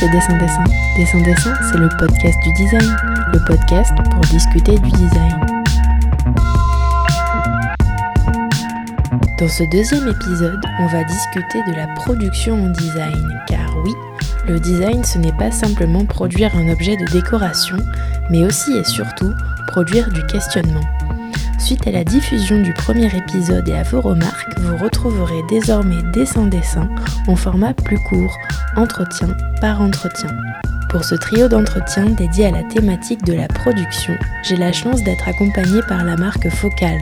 c'est Dessin Dessin. Dessin Dessin, c'est le podcast du design. Le podcast pour discuter du design. Dans ce deuxième épisode, on va discuter de la production en design. Car oui, le design, ce n'est pas simplement produire un objet de décoration, mais aussi et surtout produire du questionnement. Suite à la diffusion du premier épisode et à vos remarques, vous retrouverez désormais Dessin Dessin en format plus court, entretien par entretien. Pour ce trio d'entretiens dédié à la thématique de la production, j'ai la chance d'être accompagnée par la marque Focal.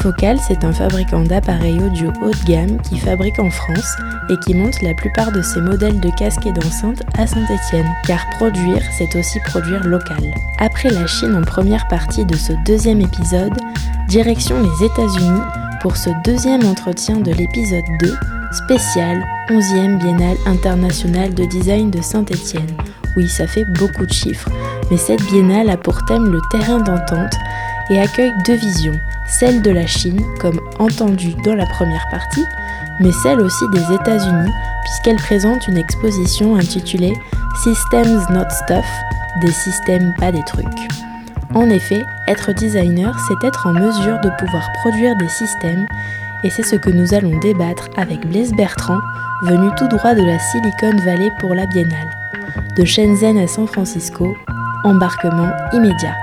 Focal, c'est un fabricant d'appareils audio haut de gamme qui fabrique en France et qui monte la plupart de ses modèles de casques et d'enceintes à Saint-Étienne. Car produire, c'est aussi produire local. Après la Chine en première partie de ce deuxième épisode, direction les États-Unis pour ce deuxième entretien de l'épisode 2, spécial 11e Biennale internationale de design de Saint-Étienne. Oui, ça fait beaucoup de chiffres, mais cette biennale a pour thème le terrain d'entente et accueille deux visions, celle de la Chine, comme entendue dans la première partie, mais celle aussi des États-Unis, puisqu'elle présente une exposition intitulée Systems Not Stuff, des systèmes pas des trucs. En effet, être designer, c'est être en mesure de pouvoir produire des systèmes, et c'est ce que nous allons débattre avec Blaise Bertrand, venu tout droit de la Silicon Valley pour la Biennale. De Shenzhen à San Francisco, embarquement immédiat.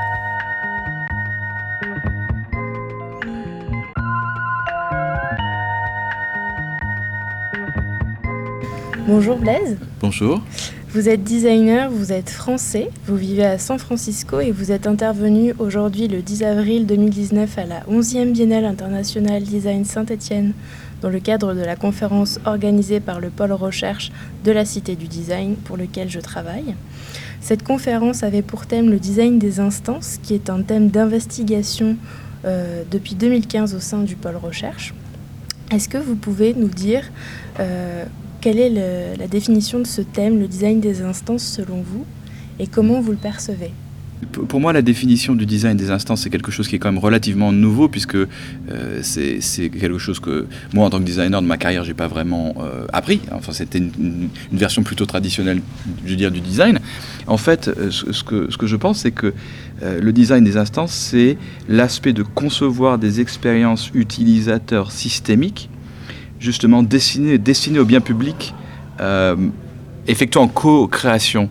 Bonjour Blaise. Bonjour. Vous êtes designer, vous êtes français, vous vivez à San Francisco et vous êtes intervenu aujourd'hui le 10 avril 2019 à la 11e Biennale internationale Design Saint-Étienne dans le cadre de la conférence organisée par le pôle recherche de la Cité du Design pour lequel je travaille. Cette conférence avait pour thème le design des instances, qui est un thème d'investigation euh, depuis 2015 au sein du pôle recherche. Est-ce que vous pouvez nous dire euh, quelle est la définition de ce thème, le design des instances selon vous, et comment vous le percevez? Pour moi, la définition du design des instances, c'est quelque chose qui est quand même relativement nouveau, puisque euh, c'est quelque chose que moi, en tant que designer de ma carrière, j'ai pas vraiment euh, appris. Enfin, c'était une, version plutôt traditionnelle, je veux dire, du design. En fait, euh, ce, que, ce que je pense, c'est que le design des instances, c'est l'aspect de concevoir des expériences utilisateurs systémiques justement destiné, au bien public, euh, effectué en co-création.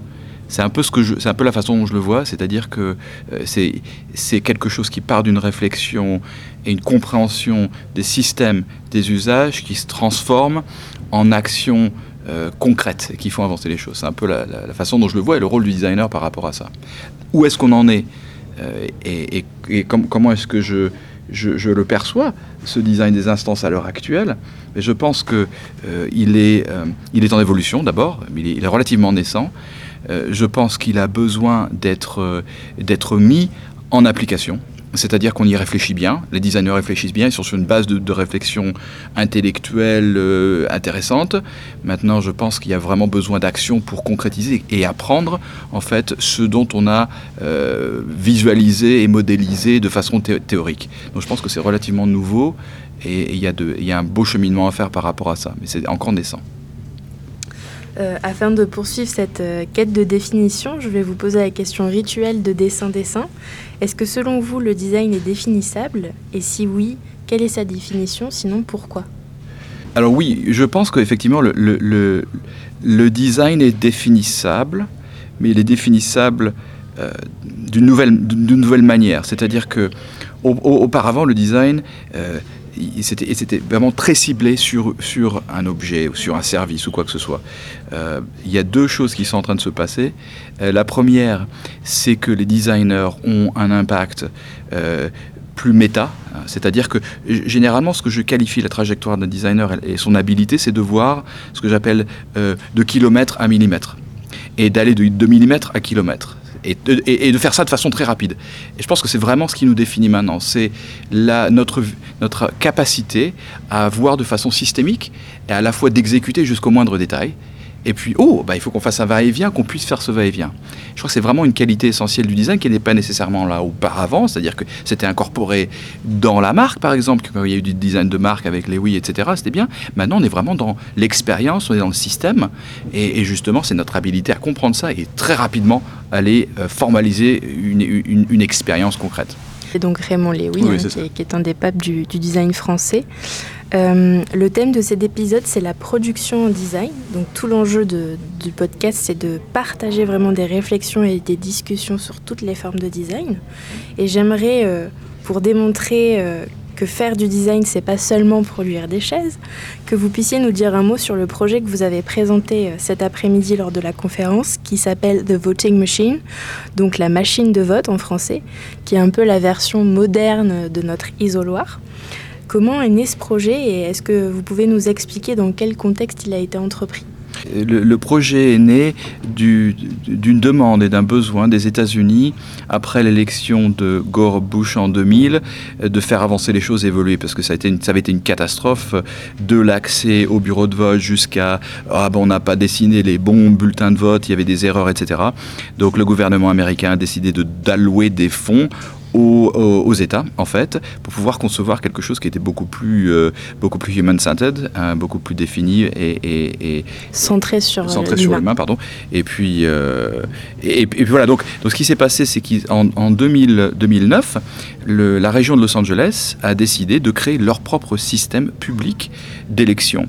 C'est un peu un peu la façon dont je le vois, c'est-à-dire que euh, c'est, quelque chose qui part d'une réflexion et une compréhension des systèmes, des usages, qui se transforment en actions euh, concrètes qui font avancer les choses. C'est un peu la, façon dont je le vois et le rôle du designer par rapport à ça. Où est-ce qu'on en est et, et, comment est-ce que je, je, le perçois, ce design des instances à l'heure actuelle, mais je pense qu'il euh, est, euh, est en évolution d'abord, mais il est, relativement naissant. Euh, je pense qu'il a besoin d'être mis en application c'est-à-dire qu'on y réfléchit bien, les designers réfléchissent bien, ils sont sur une base de, réflexion intellectuelle euh, intéressante. Maintenant, je pense qu'il y a vraiment besoin d'action pour concrétiser et apprendre en fait ce dont on a euh, visualisé et modélisé de façon théorique. Donc je pense que c'est relativement nouveau et il y, y, a un beau cheminement à faire par rapport à ça, mais c'est encore naissant. Euh, afin de poursuivre cette euh, quête de définition, je vais vous poser la question rituelle de dessin-dessin. Est-ce que selon vous, le design est définissable? Et si oui, quelle est sa définition? Sinon, pourquoi? Alors oui, je pense qu'effectivement, le, le, design est définissable, mais il est définissable euh, d'une nouvelle, nouvelle manière. C'est-à-dire que le design c'était vraiment très ciblé sur, un objet sur un service ou quoi que ce soit. Euh, il y a deux choses qui sont en train de se passer. Euh, la première, c'est que les designers ont un impact euh, plus méta, c'est-à-dire que généralement ce que je qualifie la trajectoire d'un designer et son habilité, c'est de voir ce que j'appelle de kilomètre à millimètre et d'aller de, de millimètre à kilomètre et de, faire ça de façon très rapide. Et je pense que c'est vraiment ce qui nous définit maintenant. C'est notre, notre capacité à voir de façon systémique et à la fois d'exécuter jusqu'au moindre détail Et puis, oh, bah, il faut qu'on fasse un va-et-vient, qu'on puisse faire ce va-et-vient. Je crois que c'est vraiment une qualité essentielle du design qui n'est pas nécessairement là auparavant, c'est-à-dire que c'était incorporé dans la marque, par exemple, quand il y a eu du design de marque avec les oui, etc., c'était bien. Maintenant, on est vraiment dans l'expérience, on est dans le système, et, justement, c'est notre habilité à comprendre ça et très rapidement aller euh, formaliser une expérience concrète. C'est donc Raymond Léoui, hein, qui, est, un des papes du, design français. Euh, le thème de cet épisode, c'est la production en design. Donc tout l'enjeu du podcast, c'est de partager vraiment des réflexions et des discussions sur toutes les formes de design. Et j'aimerais, euh, pour démontrer euh, que faire du design, c'est pas seulement produire des chaises, que vous puissiez nous dire un mot sur le projet que vous avez présenté euh, cet après-midi lors de la conférence, qui s'appelle The Voting Machine, donc la machine de vote en français, qui est un peu la version moderne de notre isoloir. Comment est né ce projet et est-ce que vous pouvez nous expliquer dans quel contexte il a été entrepris? Le, projet est né d'une demande et d'un besoin des États-Unis, après l'élection de Gore Bush en 2000, de faire avancer les choses, évoluer, parce que ça, avait été une catastrophe, de l'accès au bureau de vote jusqu'à ah on n'a pas dessiné les bons bulletins de vote, il y avait des erreurs, etc. Donc le gouvernement américain a décidé d'allouer des fonds aux, États, en fait, pour pouvoir concevoir quelque chose qui était beaucoup plus, euh, beaucoup plus human-centered, hein, beaucoup plus défini et, centré sur centré sur l'humain, pardon. Et puis, euh, et, puis voilà. Donc, donc ce qui s'est passé, c'est qu'en en 2009, la région de Los Angeles a décidé de créer leur propre système public d'élection.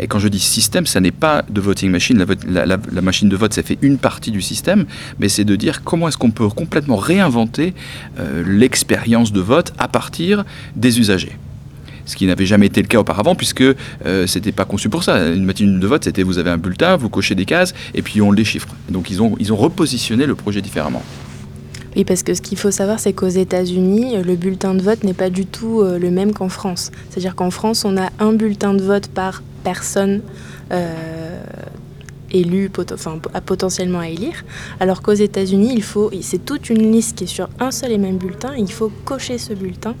Et quand je dis système, ça n'est pas de voting machine. La, machine de vote, ça fait une partie du système, mais c'est de dire comment est-ce qu'on peut complètement réinventer euh, l'expérience de vote à partir des usagers ce qui n'avait jamais été le cas auparavant, puisque euh, c'était pas conçu pour ça. Une machine de vote, c'était vous avez un bulletin, vous cochez des cases, et puis on les chiffre. Donc ils ont, ils ont repositionné le projet différemment. Oui, parce que ce qu'il faut savoir, c'est qu'aux États-Unis, le bulletin de vote n'est pas du tout euh, le même qu'en France. C'est-à-dire qu'en France, on a un bulletin de vote par personne euh, élue, enfin, potentiellement à élire, alors qu'aux États-Unis, il faut, c'est toute une liste qui est sur un seul et même bulletin, il faut cocher ce bulletin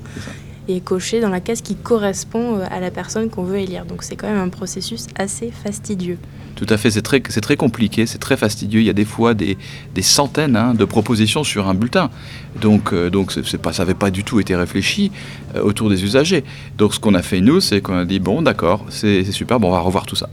et cocher dans la case qui correspond euh, à la personne qu'on veut élire. Donc c'est quand même un processus assez fastidieux. Tout à fait, c'est très, c'est très compliqué, c'est très fastidieux. Il y a des fois des, des centaines hein, de propositions sur un bulletin. Donc, euh, donc c'est pas, ça n'avait pas du tout été réfléchi euh, autour des usagers. Donc ce qu'on a fait nous, c'est qu'on a dit bon, d'accord, c'est super, bon, on va revoir tout ça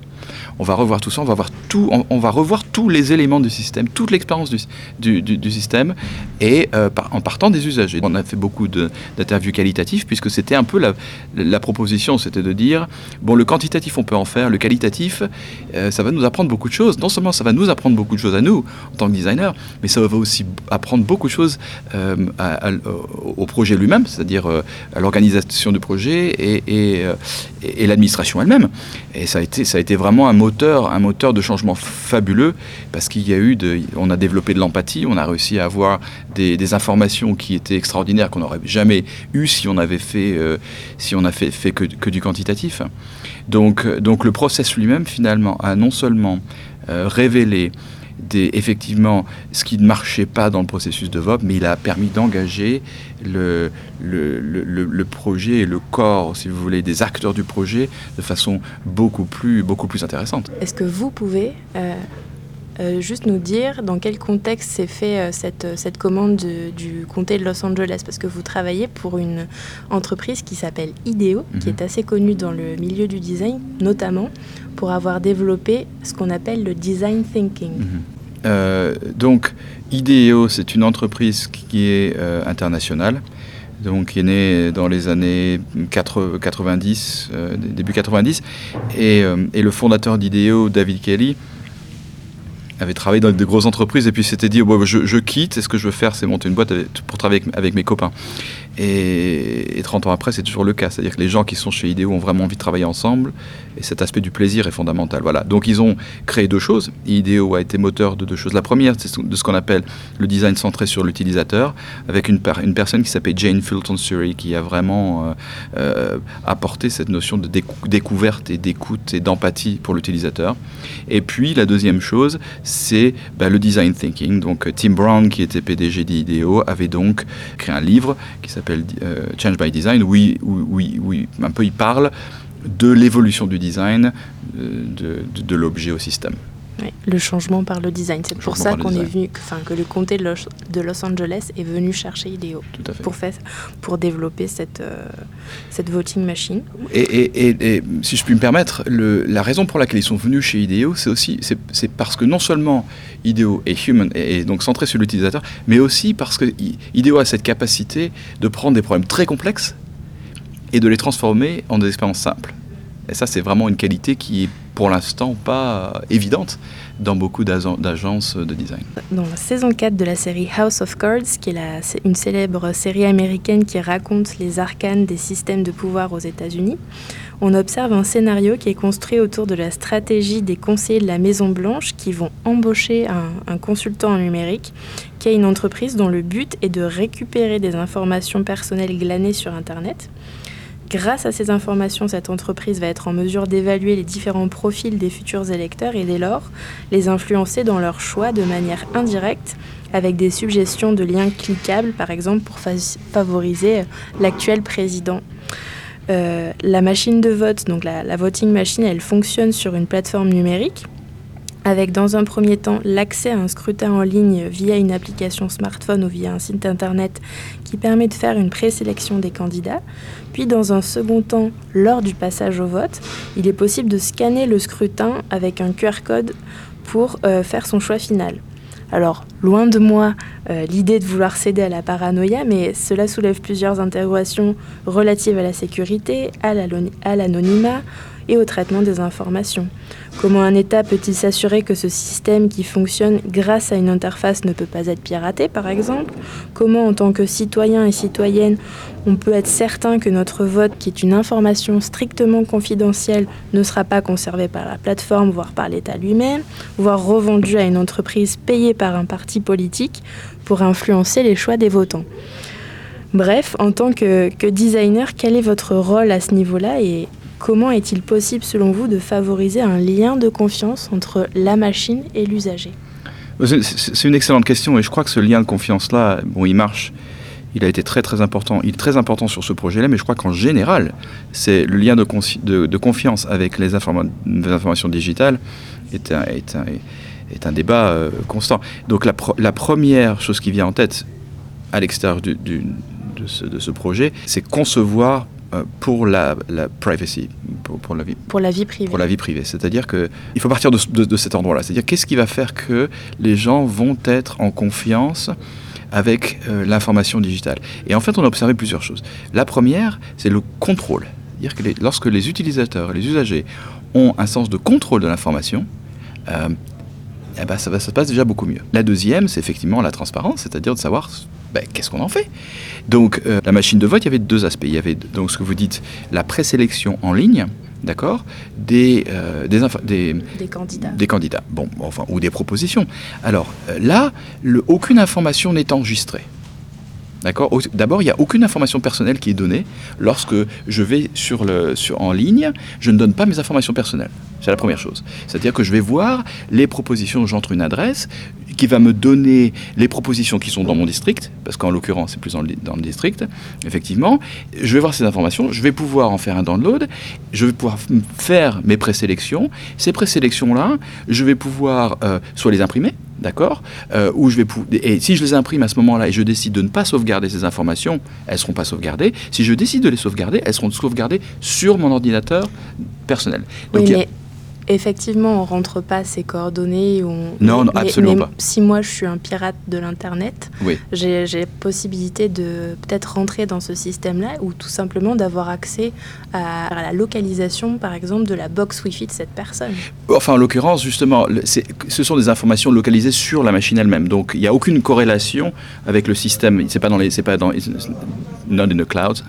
on va revoir tout ça, on va, revoir tous les éléments du système, toute l'expérience du, système, et euh, en partant des usagers. On a fait beaucoup d'interviews qualitatives, puisque c'était un peu la, proposition, c'était de dire, bon, le quantitatif, on peut en faire, le qualitatif, euh, ça va nous apprendre beaucoup de choses. Non seulement ça va nous apprendre beaucoup de choses à nous, en tant que designer, mais ça va aussi apprendre beaucoup de choses euh, au projet lui-même, c'est-à-dire à l'organisation du projet et, l'administration elle-même. Et ça a été vraiment un moteur, un moteur de changement fabuleux parce qu'il y a eu, de, on a développé de l'empathie, on a réussi à avoir des, informations qui étaient extraordinaires qu'on n'aurait jamais eu si on avait fait, euh, si on a fait, que, que, du quantitatif. Donc, donc le process lui-même finalement a non seulement euh, révélé effectivement ce qui ne marchait pas dans le processus de vote, mais il a permis d'engager le, le, projet et le corps, si vous voulez, des acteurs du projet de façon beaucoup plus, beaucoup plus intéressante. Est-ce que vous pouvez euh, euh, juste nous dire dans quel contexte s'est fait euh, cette, cette commande du comté de Los Angeles Parce que vous travaillez pour une entreprise qui s'appelle IDEO, qui mhm. est assez connue dans le milieu du design, notamment pour avoir développé ce qu'on appelle le design thinking. Mhm. Euh, donc, IDEO, c'est une entreprise qui est euh, internationale, donc qui est née dans les années 90, euh, début 90, et, et le fondateur d'IDEO, David Kelly, avait travaillé dans de grosses entreprises et puis s'était dit je, je, quitte et ce que je veux faire c'est monter une boîte pour travailler avec, mes copains. Et, 30 ans après c'est toujours le cas, c'est-à-dire que les gens qui sont chez IDEO ont vraiment envie de travailler ensemble et cet aspect du plaisir est fondamental. Voilà. Donc ils ont créé deux choses. IDEO a été moteur de deux choses. La première c'est de ce qu'on appelle le design centré sur l'utilisateur avec une, personne qui s'appelle Jane Fulton Surrey qui a vraiment euh, euh, apporté cette notion de découverte et d'écoute et d'empathie pour l'utilisateur. Et puis la deuxième chose c'est bah, le design thinking. Donc Tim Brown, qui était PDG d'IDEO, avait donc créé un livre qui s'appelle euh, Change by Design, où, il, un peu il parle de l'évolution du design, euh, de l'objet au système. Le changement par le design. C'est pour ça qu'on est venu, enfin, que le comté de Los, de Los, Angeles est venu chercher IDEO pour, faire, pour développer cette, euh, cette voting machine. Et, et, si je puis me permettre, le, la raison pour laquelle ils sont venus chez IDEO, c'est aussi c'est parce que non seulement IDEO est human et donc centré sur l'utilisateur, mais aussi parce que IDEO a cette capacité de prendre des problèmes très complexes et de les transformer en des expériences simples. Et ça, c'est vraiment une qualité qui est pour l'instant pas évidente dans beaucoup d'agences de design. Dans la saison 4 de la série House of Cards, qui est une célèbre série américaine qui raconte les arcanes des systèmes de pouvoir aux États-Unis, on observe un scénario qui est construit autour de la stratégie des conseillers de la Maison Blanche qui vont embaucher un, un consultant en numérique qui a une entreprise dont le but est de récupérer des informations personnelles glanées sur Internet Grâce à ces informations, cette entreprise va être en mesure d'évaluer les différents profils des futurs électeurs et dès lors les influencer dans leur choix de manière indirecte avec des suggestions de liens cliquables, par exemple pour favoriser l'actuel président. Euh, la machine de vote, donc la, la voting machine, elle fonctionne sur une plateforme numérique avec dans un premier temps l'accès à un scrutin en ligne via une application smartphone ou via un site internet qui permet de faire une présélection des candidats. Puis dans un second temps, lors du passage au vote, il est possible de scanner le scrutin avec un QR code pour euh, faire son choix final. Alors, loin de moi euh, l'idée de vouloir céder à la paranoïa, mais cela soulève plusieurs interrogations relatives à la sécurité, à l'anonymat, et au traitement des informations. Comment un État peut-il s'assurer que ce système qui fonctionne grâce à une interface ne peut pas être piraté, par exemple? Comment, en tant que citoyen et citoyenne, on peut être certain que notre vote, qui est une information strictement confidentielle, ne sera pas conservé par la plateforme, voire par l'État lui-même, voire revendu à une entreprise payée par un parti politique pour influencer les choix des votants? Bref, en tant que, designer, quel est votre rôle à ce niveau-là et Comment est-il possible, selon vous, de favoriser un lien de confiance entre la machine et l'usager? C'est une excellente question et je crois que ce lien de confiance-là, bon, il marche. Il a été très très important. Il est très important sur ce projet-là, mais je crois qu'en général, c'est le lien de, confiance avec les, informations digitales est un, débat euh, constant. Donc la, première chose qui vient en tête à l'extérieur de, ce, projet, c'est concevoir pour la, privacy, pour, la vie, pour la vie privée. Pour la vie privée. C'est-à-dire qu'il faut partir de, cet endroit-là. C'est-à-dire qu'est-ce qui va faire que les gens vont être en confiance avec euh, l'information digitale? Et en fait, on a observé plusieurs choses. La première, c'est le contrôle. C'est-à-dire que lorsque les utilisateurs et les usagers ont un sens de contrôle de l'information, euh, eh ben, ça, ça se passe déjà beaucoup mieux. La deuxième, c'est effectivement la transparence, c'est-à-dire de savoir ben, qu'est-ce qu'on en fait? Donc, euh, la machine de vote, il y avait deux aspects. Il y avait donc ce que vous dites, la présélection en ligne, d'accord? Des, euh, des, des, candidats. Des candidats, bon, enfin, ou des propositions. Alors euh, là, le, aucune information n'est enregistrée. D'accord D'abord, il n'y a aucune information personnelle qui est donnée. Lorsque je vais sur le, sur, en ligne, je ne donne pas mes informations personnelles. C'est la première chose. C'est-à-dire que je vais voir les propositions, j'entre une adresse qui va me donner les propositions qui sont dans mon district, parce qu'en l'occurrence, c'est plus dans le, dans le, district, effectivement. Je vais voir ces informations, je vais pouvoir en faire un download, je vais pouvoir faire mes présélections. Ces présélections-là, je vais pouvoir euh, soit les imprimer, d'accord euh, je vais Et si je les imprime à ce moment-là et je décide de ne pas sauvegarder ces informations, elles ne seront pas sauvegardées. Si je décide de les sauvegarder, elles seront sauvegardées sur mon ordinateur personnel. Donc, oui, mais effectivement, on rentre pas ses coordonnées. On... Non, non absolument pas. Si moi je suis un pirate de l'internet, oui. j'ai possibilité de peut-être rentrer dans ce système-là ou tout simplement d'avoir accès à, la localisation, par exemple, de la box Wi-Fi de cette personne. Enfin, en l'occurrence, justement, ce sont des informations localisées sur la machine elle-même. Donc, il n'y a aucune corrélation avec le système. C'est pas dans les, c'est pas dans, not in the cloud.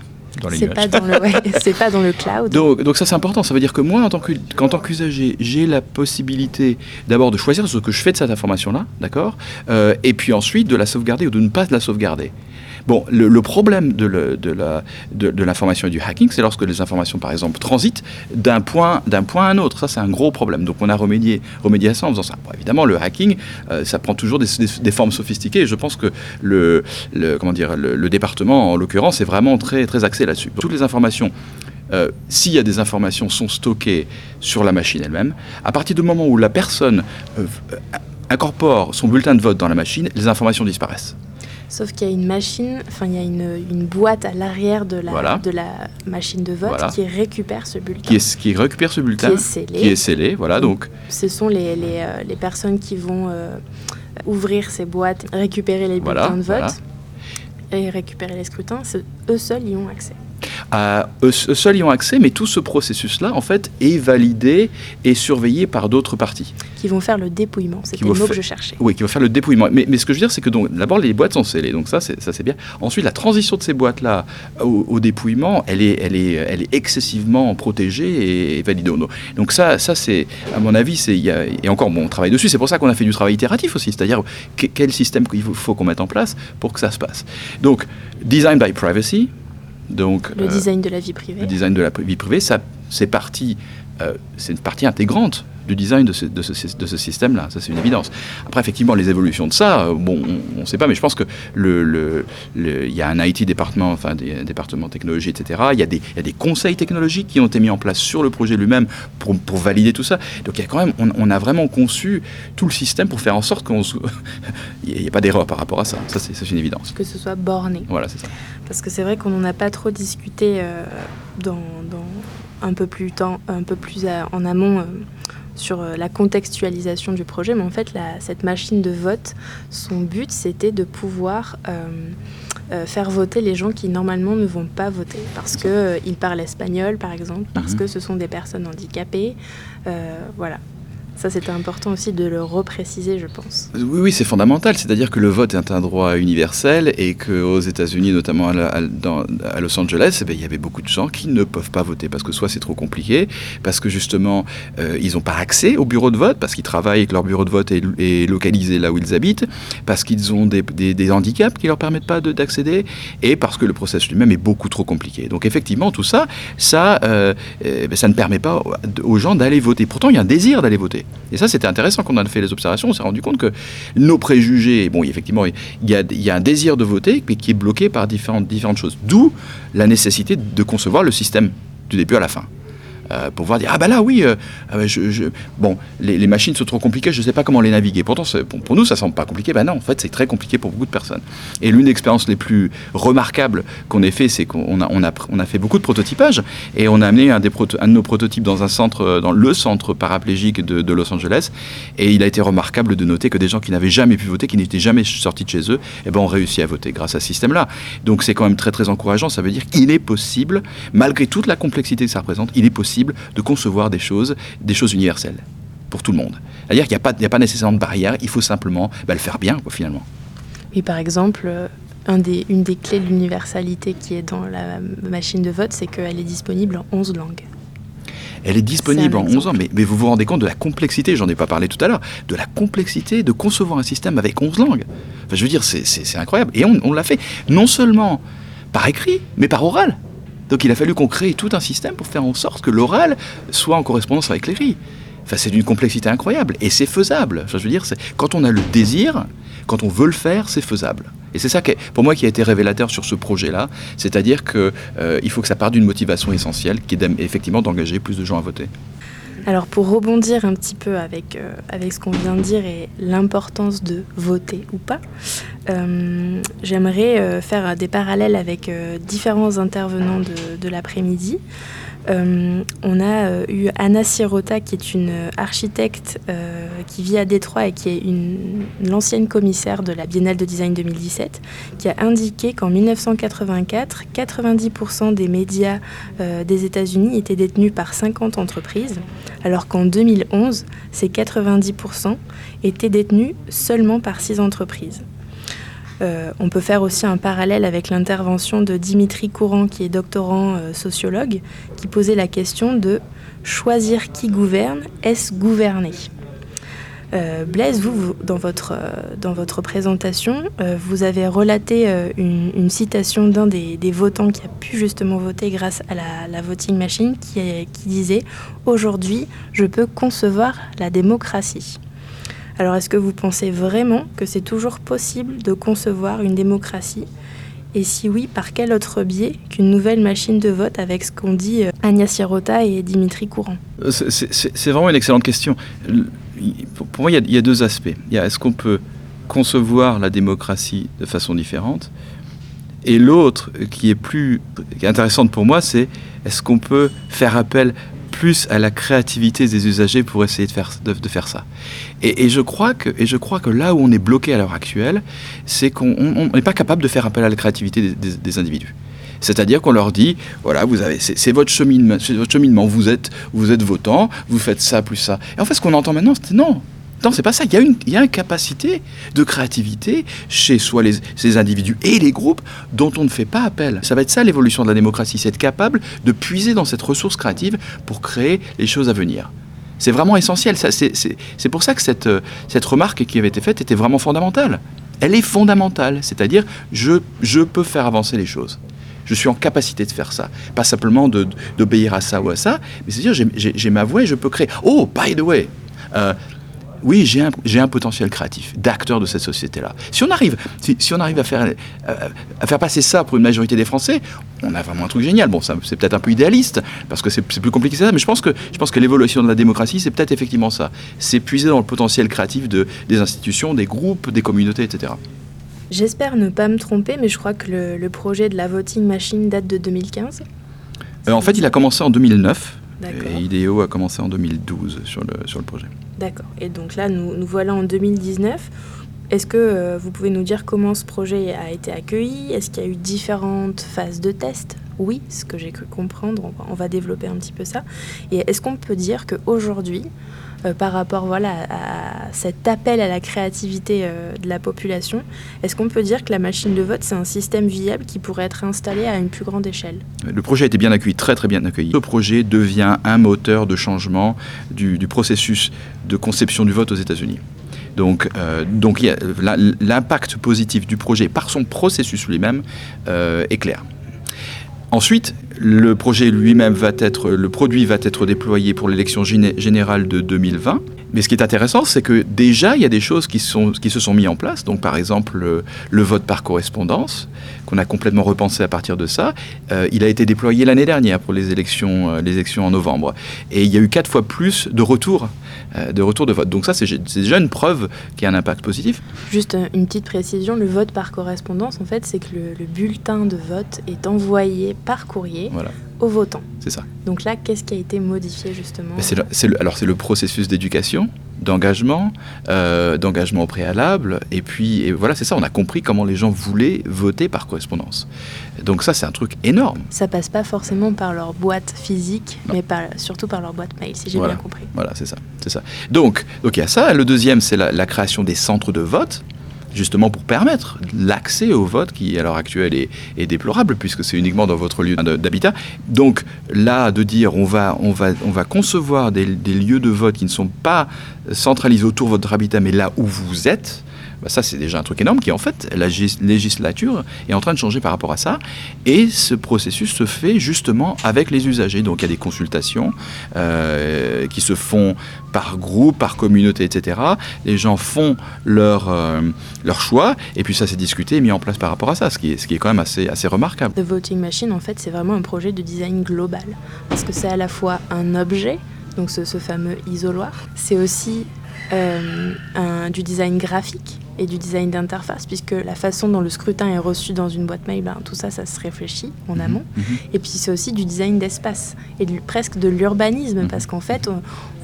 C'est pas, dans le, pas dans le cloud. Donc, donc ça c'est important, ça veut dire que moi en tant qu'usager, j'ai la possibilité d'abord de choisir ce que je fais de cette information-là, d'accord? Euh, Et puis ensuite de la sauvegarder ou de ne pas la sauvegarder. Bon, le, problème de, l'information et du hacking, c'est lorsque les informations, par exemple, transitent d'un point, à un autre. Ça, c'est un gros problème. Donc, on a remédié, à ça en faisant ça. évidemment, le hacking, euh, ça prend toujours des, formes sophistiquées. Je pense que le, comment dire, le, département, en l'occurrence, est vraiment très, très axé là-dessus. Toutes les informations euh, s'il y a des informations sont stockées sur la machine elle-même, à partir du moment où la personne euh, incorpore son bulletin de vote dans la machine, les informations disparaissent. Sauf qu'il y a une machine, enfin il y a une, boîte à l'arrière de la, de la machine de vote qui récupère ce bulletin. Qui, est, qui récupère ce bulletin. Qui est scellé. Qui est scellé, voilà donc. Ce sont les, les, euh, les personnes qui vont euh, ouvrir ces boîtes, récupérer les bulletins de vote et récupérer les scrutins. Eux seuls y ont accès eux seuls y ont accès, mais tout ce processus-là, en fait, est validé et surveillé par d'autres parties. Qui vont faire le dépouillement, c'était le mot que je cherchais. Oui, qui vont faire le dépouillement. Mais, mais ce que je veux dire, c'est que d'abord, les boîtes sont scellées, donc ça, c'est bien. Ensuite, la transition de ces boîtes-là au, dépouillement, elle est, elle, est, elle est excessivement protégée et, validée. Donc ça, ça c'est, à mon avis, c'est, et encore, bon, on travaille dessus, c'est pour ça qu'on a fait du travail itératif aussi, c'est-à-dire quel système il faut qu'on mette en place pour que ça se passe. Donc, design by privacy, donc, le euh, design de la vie privée. Le design de la vie privée, ça, c'est euh, c'est une partie intégrante du design de ce, de ce, système-là. Ça, c'est une évidence. Après, effectivement, les évolutions de ça, euh, bon, on ne sait pas, mais je pense que le, le, il y a un IT département, enfin, des départements technologie, etc. Il y, a des, il y, a des, conseils technologiques qui ont été mis en place sur le projet lui-même pour, pour, valider tout ça. Donc, il y a quand même, on, a vraiment conçu tout le système pour faire en sorte qu'il n'y ait pas d'erreur par rapport à ça. Ça, c'est une évidence. Que ce soit borné. Voilà, c'est ça. Parce que c'est vrai qu'on n'en a pas trop discuté euh, dans, dans, un peu plus, temps, un peu plus en amont. Euh, sur euh, la contextualisation du projet, mais en fait, cette machine de vote, son but, c'était de pouvoir euh, euh, faire voter les gens qui normalement ne vont pas voter, parce qu'ils parlent espagnol, par exemple, parce mhm. que ce sont des personnes handicapées. voilà. Ça, c'était important aussi de le repréciser, je pense. Oui, oui, c'est fondamental. C'est-à-dire que le vote est un droit universel et qu'aux États-Unis, notamment à, Los Angeles, eh ben, il y avait beaucoup de gens qui ne peuvent pas voter parce que soit c'est trop compliqué, parce que justement, euh, ils n'ont pas accès au bureau de vote, parce qu'ils travaillent et que leur bureau de vote est, localisé là où ils habitent, parce qu'ils ont des, handicaps qui ne leur permettent pas d'accéder, et parce que le processus lui-même est beaucoup trop compliqué. Donc effectivement, tout ça, ça, euh, eh ben, ça ne permet pas aux gens d'aller voter. Pourtant, il y a un désir d'aller voter. Et ça, c'était intéressant quand on a fait les observations. On s'est rendu compte que nos préjugés, bon, effectivement, il y a, un désir de voter, mais qui est bloqué par différentes choses. D'où la nécessité de concevoir le système du début à la fin. Euh, pour voir dire ah bah là oui euh, ah je, bon les, machines sont trop compliquées je ne sais pas comment les naviguer. Pourtant pour, nous ça semble pas compliqué. Ben non en fait c'est très compliqué pour beaucoup de personnes. Et l'une des expériences les plus remarquables qu'on ait fait c'est qu'on a, on a, fait beaucoup de prototypage et on a amené un, des de nos prototypes dans un centre dans le centre paraplégique de, Los Angeles. Et il a été remarquable de noter que des gens qui n'avaient jamais pu voter qui n'étaient jamais sortis de chez eux eh ben ont réussi à voter grâce à ce système là donc c'est quand même très très encourageant. Ça veut dire qu'il est possible malgré toute la complexité que ça représente il est possible de concevoir des choses, des choses universelles pour tout le monde. C'est-à-dire qu'il n'y a, a, pas nécessairement de barrière, il faut simplement bah, le faire bien, finalement. Et par exemple, euh, un des, une des clés de l'universalité qui est dans la machine de vote, c'est qu'elle est disponible en 11 langues. Elle est disponible en 11 ans, mais, mais, vous vous rendez compte de la complexité, j'en ai pas parlé tout à l'heure, de la complexité de concevoir un système avec 11 langues. Enfin, je veux dire, c'est incroyable. Et on, on l'a fait non seulement par écrit, mais par oral. Donc il a fallu qu'on crée tout un système pour faire en sorte que l'oral soit en correspondance avec l'écrit. Enfin, c'est d'une complexité incroyable et c'est faisable. je veux dire, quand on a le désir, quand on veut le faire, c'est faisable. Et c'est ça, qui pour moi, qui a été révélateur sur ce projet-là. C'est-à-dire qu'il euh, faut que ça parte d'une motivation essentielle, qui est effectivement d'engager plus de gens à voter. Alors pour rebondir un petit peu avec, euh, avec ce qu'on vient de dire et l'importance de voter ou pas, euh, j'aimerais euh, faire des parallèles avec différents intervenants de l'après-midi. Euh, on a euh, eu Anna Sirota, qui est une architecte euh, qui vit à Détroit et qui est l'ancienne commissaire de la Biennale de Design 2017, qui a indiqué qu'en 1984, 90% des médias des États-Unis étaient détenus par 50 entreprises, alors qu'en 2011, ces 90% étaient détenus seulement par 6 entreprises. Euh, on peut faire aussi un parallèle avec l'intervention de Dimitri Courant, qui est doctorant euh, sociologue, qui posait la question de choisir qui gouverne, est-ce gouverner euh, Blaise, vous, dans, votre, présentation, vous avez relaté une, citation d'un des, votants qui a pu justement voter grâce à la, voting machine qui disait Aujourd'hui, je peux concevoir la démocratie. Alors est-ce que vous pensez vraiment que c'est toujours possible de concevoir une démocratie? Et si oui, par quel autre biais qu'une nouvelle machine de vote avec ce qu'ont dit euh, Agnès Sirota et Dimitri Courant? Euh, C'est vraiment une excellente question. Pour moi, il y a, deux aspects. Il y a est-ce qu'on peut concevoir la démocratie de façon différente? Et l'autre, qui est plus intéressante pour moi, c'est est-ce qu'on peut faire appel plus à la créativité des usagers pour essayer de faire, de, faire ça. Et, je crois que, et je crois que là où on est bloqué à l'heure actuelle, c'est qu'on n'est pas capable de faire appel à la créativité des, individus. C'est-à-dire qu'on leur dit, voilà, vous avez, c'est votre cheminement, votre cheminement, vous êtes, vous êtes votant, vous faites ça plus ça. Et en fait, ce qu'on entend maintenant, c'est non, non, c'est pas ça. Il y, a une, capacité de créativité chez soit les, ces individus et les groupes dont on ne fait pas appel. Ça va être ça l'évolution de la démocratie, c'est être capable de puiser dans cette ressource créative pour créer les choses à venir. C'est vraiment essentiel. C'est pour ça que cette, cette remarque qui avait été faite était vraiment fondamentale. Elle est fondamentale, c'est-à-dire je, je peux faire avancer les choses. Je suis en capacité de faire ça. Pas simplement d'obéir à ça ou à ça, mais c'est-à-dire j'ai ma voix et je peux créer. Oh, by the way, euh, oui, j'ai un, un, potentiel créatif d'acteur de cette société-là. Si on arrive, si, on arrive à, faire, euh, à faire passer ça pour une majorité des Français, on a vraiment un truc génial. Bon, c'est peut-être un peu idéaliste, parce que c'est plus compliqué que ça, mais je pense que, je pense que l'évolution de la démocratie, c'est peut-être effectivement ça. C'est puiser dans le potentiel créatif de, des institutions, des groupes, des communautés, etc. J'espère ne pas me tromper, mais je crois que le, projet de la voting machine date de 2015. Euh, en fait, il a commencé en 2009. Et IDEO a commencé en 2012 sur le, sur le projet. D'accord. Et donc là, nous, nous voilà en 2019. Est-ce que euh, vous pouvez nous dire comment ce projet a été accueilli? Est-ce qu'il y a eu différentes phases de test Oui, ce que j'ai cru comprendre, on va, développer un petit peu ça. Et est-ce qu'on peut dire qu'aujourd'hui, euh, par rapport voilà, à cet appel à la créativité euh, de la population, est-ce qu'on peut dire que la machine de vote, c'est un système viable qui pourrait être installé à une plus grande échelle? Le projet a été bien accueilli, très très bien accueilli. Ce projet devient un moteur de changement du, processus de conception du vote aux États-Unis. Donc, euh, l'impact positif du projet par son processus lui-même est clair. Ensuite, le projet lui-même va être, le produit va être déployé pour l'élection générale de 2020. Mais ce qui est intéressant, c'est que déjà, il y a des choses qui, se sont mises en place. Donc, par exemple, le, vote par correspondance, qu'on a complètement repensé à partir de ça. Euh, il a été déployé l'année dernière pour les élections, euh, les élections en novembre. Et il y a eu quatre fois plus de retours, euh, de retours de vote. Donc ça, c'est déjà une preuve qu'il y a un impact positif. Juste une petite précision, le vote par correspondance, en fait, c'est que le, le bulletin de vote est envoyé par courrier voilà aux votants. C'est ça. Donc là, qu'est-ce qui a été modifié justement? C'est le, Alors c'est le processus d'éducation, d'engagement, euh, d'engagement au préalable, et puis et voilà, c'est ça. On a compris comment les gens voulaient voter par correspondance. Donc ça, c'est un truc énorme. Ça passe pas forcément par leur boîte physique, mais surtout par leur boîte mail, si j'ai bien compris. Voilà, c'est ça, c'est ça. Donc, donc il y a ça. Le deuxième, c'est la création des centres de vote justement pour permettre l'accès au vote qui, à l'heure actuelle, est, déplorable, puisque c'est uniquement dans votre lieu d'habitat. Donc là, de dire on va, on va, on va concevoir des, des lieux de vote qui ne sont pas centralisés autour de votre habitat, mais là où vous êtes, bah, ça c'est déjà un truc énorme qui en fait la législature est en train de changer par rapport à ça et ce processus se fait justement avec les usagers donc il y a des consultations euh, qui se font par groupe, par communauté, etc. Les gens font leur, euh, leur choix et puis ça s'est discuté et mis en place par rapport à ça, ce qui est, ce qui est quand même assez, assez remarquable. The Voting Machine en fait c'est vraiment un projet de design global parce que c'est à la fois un objet donc ce, fameux isoloir. C'est aussi euh, du design graphique et du design d'interface, puisque la façon dont le scrutin est reçu dans une boîte mail, ben, tout ça, ça se réfléchit en mhm, amont. Mhm. Et puis c'est aussi du design d'espace et presque de l'urbanisme, mhm. parce qu'en fait,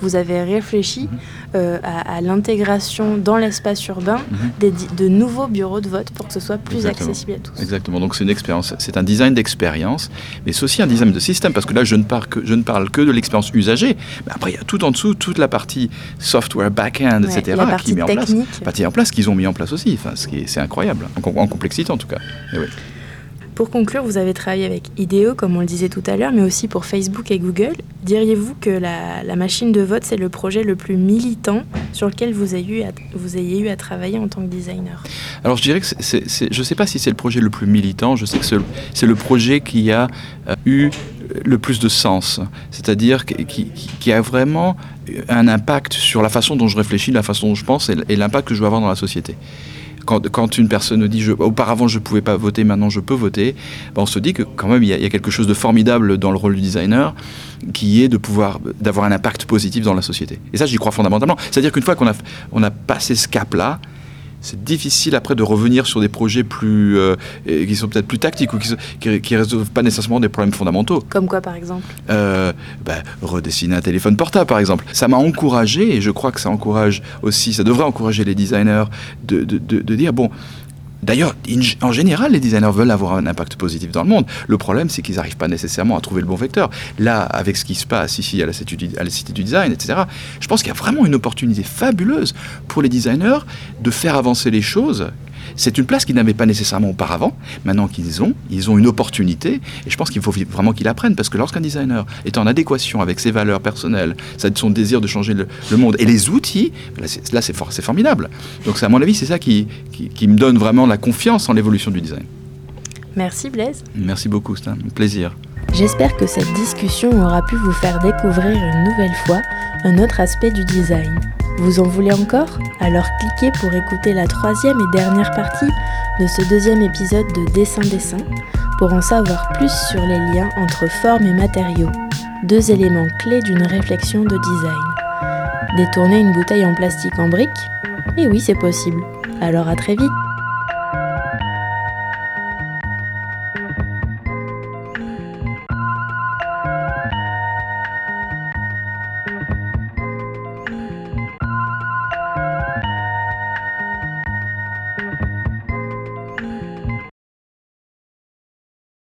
vous avez réfléchi euh, à, l'intégration dans l'espace urbain de nouveaux bureaux de vote pour que ce soit plus accessible à tous. Exactement, donc c'est une expérience, c'est un design d'expérience, mais c'est aussi un design de système, parce que là, je ne parle que, je ne parle que de l'expérience usagée, mais après, il y a tout en dessous, toute la partie software, back-end, etc., qui met en place, en place qu'ils ont mis en place aussi. Enfin, c'est incroyable, en, complexité en tout cas. Pour conclure, vous avez travaillé avec IDEO, comme on le disait tout à l'heure, mais aussi pour Facebook et Google. Diriez-vous que la, machine de vote, c'est le projet le plus militant sur lequel vous ayez eu à, vous ayez eu à travailler en tant que designer? Alors je dirais que je ne sais pas si c'est le projet le plus militant, je sais que c'est le, projet qui a euh, eu le plus de sens, c'est-à-dire qui, qui, a vraiment un impact sur la façon dont je réfléchis, la façon dont je pense et, l'impact que je veux avoir dans la société. quand, une personne dit je, auparavant je ne pouvais pas voter, maintenant je peux voter, ben, on se dit que quand même il y, a, quelque chose de formidable dans le rôle du designer qui est d'avoir un impact positif dans la société. Et ça j'y crois fondamentalement. C'est-à-dire qu'une fois qu'on a, on a passé ce cap-là, c'est difficile après de revenir sur des projets plus euh, qui sont peut-être plus tactiques ou qui ne résolvent pas nécessairement des problèmes fondamentaux. Comme quoi par exemple? Euh, bah, Redessiner un téléphone portable par exemple. Ça m'a encouragé et je crois que ça encourage aussi, ça devrait encourager les designers de, de, de dire bon, D'ailleurs, en général, les designers veulent avoir un impact positif dans le monde. Le problème, c'est qu'ils n'arrivent pas nécessairement à trouver le bon vecteur. Là, avec ce qui se passe ici à la Cité du, du Design, etc., je pense qu'il y a vraiment une opportunité fabuleuse pour les designers de faire avancer les choses c'est une place qu'ils n'avaient pas nécessairement auparavant. Maintenant qu'ils ont, ils ont une opportunité. Et je pense qu'il faut vraiment qu'ils apprennent. Parce que lorsqu'un designer est en adéquation avec ses valeurs personnelles, son désir de changer le, monde et les outils, là c'est formidable. Donc à mon avis, c'est ça qui, qui, me donne vraiment la confiance en l'évolution du design. Merci Blaise. Merci beaucoup, c'est un plaisir. J'espère que cette discussion aura pu vous faire découvrir une nouvelle fois un autre aspect du design. Vous en voulez encore? Alors cliquez pour écouter la troisième et dernière partie de ce deuxième épisode de Dessin Dessin pour en savoir plus sur les liens entre forme et matériaux, deux éléments clés d'une réflexion de design. Détourner une bouteille en plastique en brique Eh oui, c'est possible. Alors à très vite